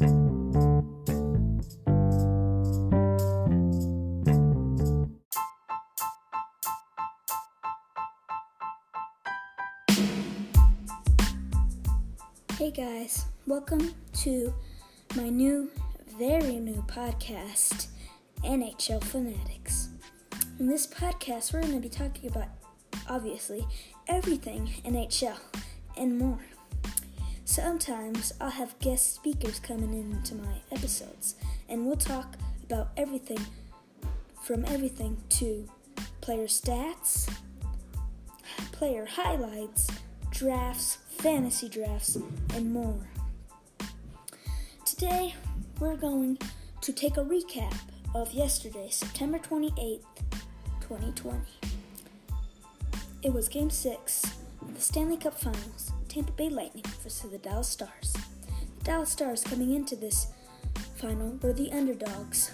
Hey guys, welcome to my new, very new podcast, NHL Fanatics. In this podcast, we're going to be talking about, obviously, everything NHL and more. Sometimes I'll have guest speakers coming into my episodes, and we'll talk about everything from everything to player stats, player highlights, drafts, fantasy drafts, and more. Today, we're going to take a recap of yesterday, September 28th, 2020. It was Game 6 of the Stanley Cup Finals, Tampa Bay Lightning versus the Dallas Stars. The Dallas Stars coming into this final were the underdogs,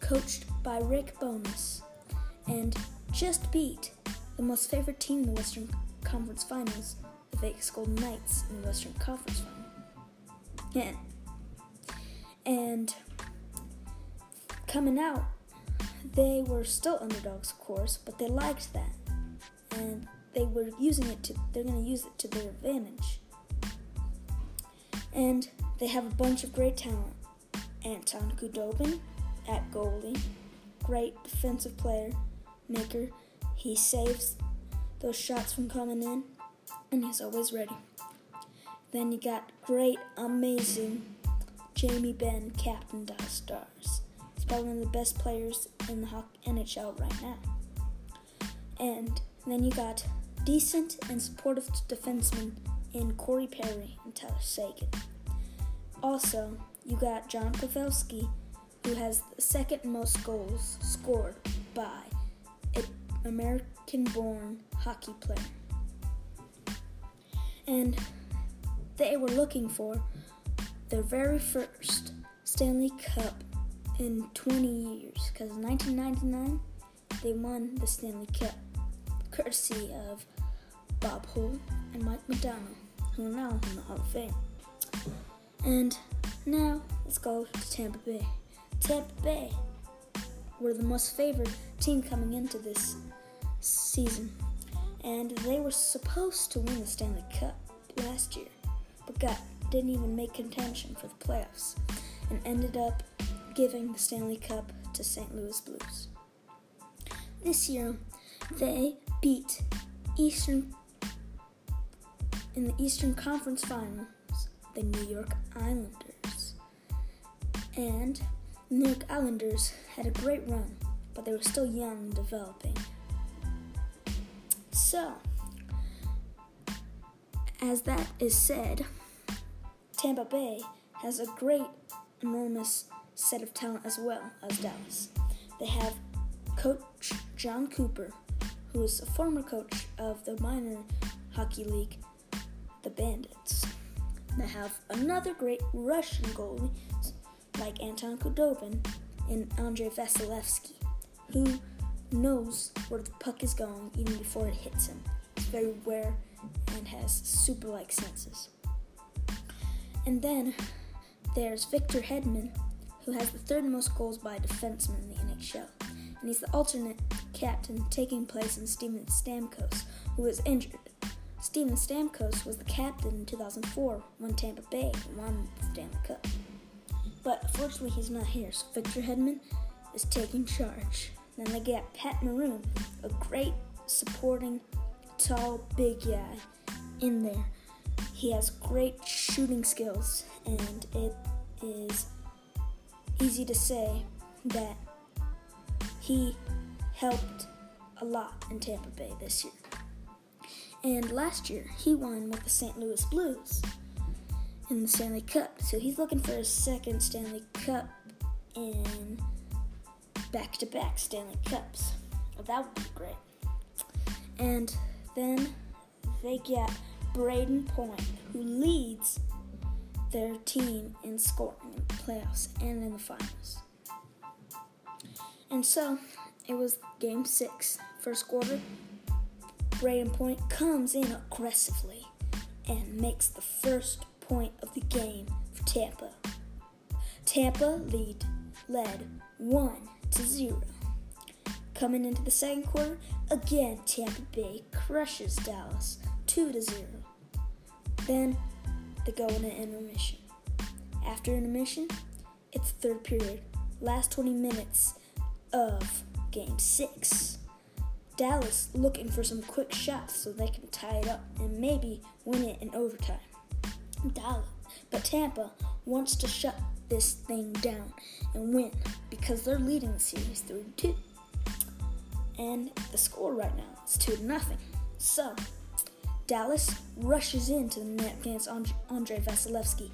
coached by Rick Bowness, and just beat the most favored team in the Western Conference Finals, the Vegas Golden Knights in the Western Conference Final. And, and coming out, they were still underdogs, of course, but they liked that. And they were using it to, they're going to use it to their advantage. And they have a bunch of great talent. Anton Khudobin at goalie, great defensive player, maker. He saves those shots from coming in, and he's always ready. Then you got great, amazing Jamie Benn, captain Dallas Stars. He's probably one of the best players in the NHL right now. And then you got decent and supportive defensemen in Corey Perry and Tyler Seguin. Also, you got John Pavelski, who has the second most goals scored by an American born hockey player. And they were looking for their very first Stanley Cup in 20 years because in 1999 they won the Stanley Cup courtesy of Bob Hull and Mike McDonald, who are now in the Hall of Fame. And now let's go to Tampa Bay. Tampa Bay were the most favored team coming into this season, and they were supposed to win the Stanley Cup last year, but got didn't even make contention for the playoffs, and ended up giving the Stanley Cup to St. Louis Blues. This year, they beat Eastern in the Eastern Conference Finals the New York Islanders. And the New York Islanders had a great run, but they were still young and developing. So, as that is said, Tampa Bay has a great, enormous set of talent as well as Dallas. They have Coach Jon Cooper, who is a former coach of the minor hockey league, the Bandits. They have another great Russian goalie like Anton Khudobin and Andrei Vasilevskiy, who knows where the puck is going even before it hits him. He's very aware and has super-like senses. And then there's Victor Hedman, who has the third most goals by a defenseman in the NHL. And he's the alternate captain taking place in Steven Stamkos, who was injured. Steven Stamkos was the captain in 2004 when Tampa Bay won the Stanley Cup. But unfortunately, he's not here, so Victor Hedman is taking charge. Then they get Pat Maroon, a great supporting, tall, big guy in there. He has great shooting skills, and it is easy to say that he helped a lot in Tampa Bay this year. And last year, he won with the St. Louis Blues in the Stanley Cup. So he's looking for his second Stanley Cup in back to back Stanley Cups. Well, that would be great. And then they get Brayden Point, who leads their team in scoring in the playoffs and in the finals. And so it was game six, first quarter. Brayden Point comes in aggressively and makes the first point of the game for Tampa. Tampa lead led 1 to 0. Coming into the second quarter, again Tampa Bay crushes Dallas 2 to 0. Then they go into intermission. After intermission, it's third period, last 20 minutes of game 6. Dallas looking for some quick shots so they can tie it up and maybe win it in overtime. Dallas, but Tampa wants to shut this thing down and win because they're leading the series 3 2. And the score right now is 2 0. So, Dallas rushes into the net against Andre Vasilevskiy,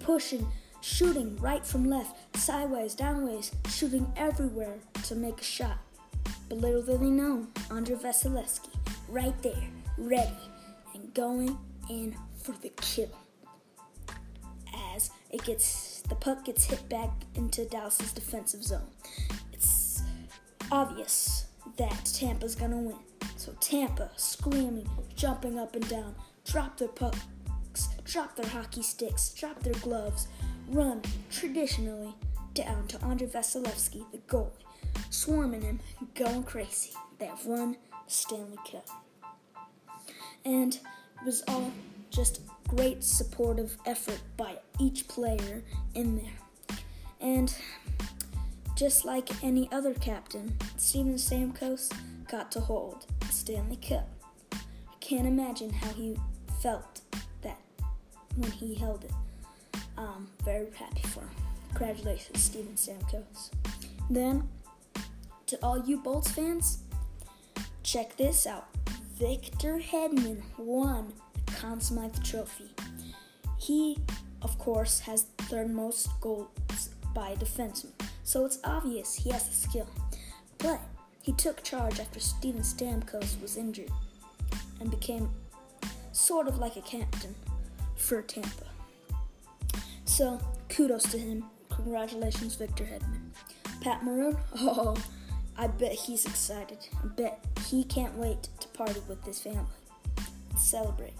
pushing, shooting right from left, sideways, downways, shooting everywhere to make a shot. But little did they know, Andre Vasilevskiy, right there, ready, and going in for the kill. As it gets, the puck gets hit back into Dallas's defensive zone. It's obvious that Tampa's gonna win. So Tampa, screaming, jumping up and down, drop their pucks, drop their hockey sticks, drop their gloves, run traditionally down to Andrei Vasilevskiy, the goalie, swarming him, going crazy. They have won the Stanley Cup. And it was all just great supportive effort by each player in there. And just like any other captain, Steven Stamkos got to hold the Stanley Cup. I can't imagine how he felt that when he held it. Um, very happy for him. Congratulations, Steven Stamkos. Then, to all you Bolts fans, check this out. Victor Hedman won the Conn Smythe Trophy. He, of course, has third most goals by a defenseman, so it's obvious he has the skill. But he took charge after Steven Stamkos was injured and became sort of like a captain for Tampa. So, kudos to him. Congratulations, Victor Hedman. Pat Maroon, oh, I bet he's excited. I bet he can't wait to party with his family celebrate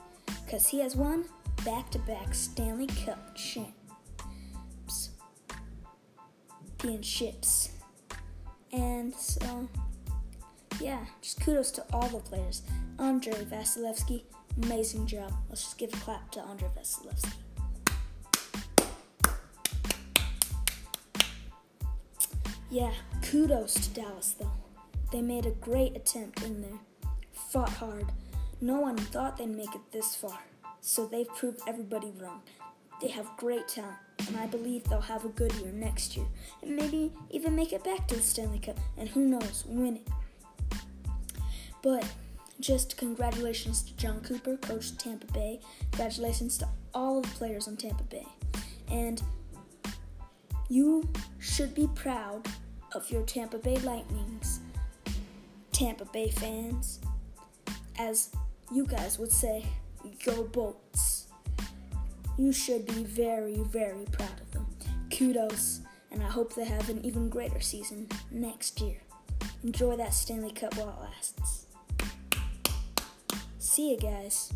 because he has won back to back Stanley Cup. Championships. And so yeah, just kudos to all the players. Andre Vasilevskiy, amazing job. Let's just give a clap to Andre Vasilevskiy. Yeah, kudos to Dallas though. They made a great attempt in there, fought hard. No one thought they'd make it this far, so they've proved everybody wrong. They have great talent, and I believe they'll have a good year next year, and maybe even make it back to the Stanley Cup, and who knows, win it. But just congratulations to Jon Cooper, coach of Tampa Bay. Congratulations to all of the players on Tampa Bay. And you should be proud of your Tampa Bay Lightnings, Tampa Bay fans. As you guys would say, go Bolts. You should be very, very proud of them. Kudos, and I hope they have an even greater season next year. Enjoy that Stanley Cup while it lasts. See you guys.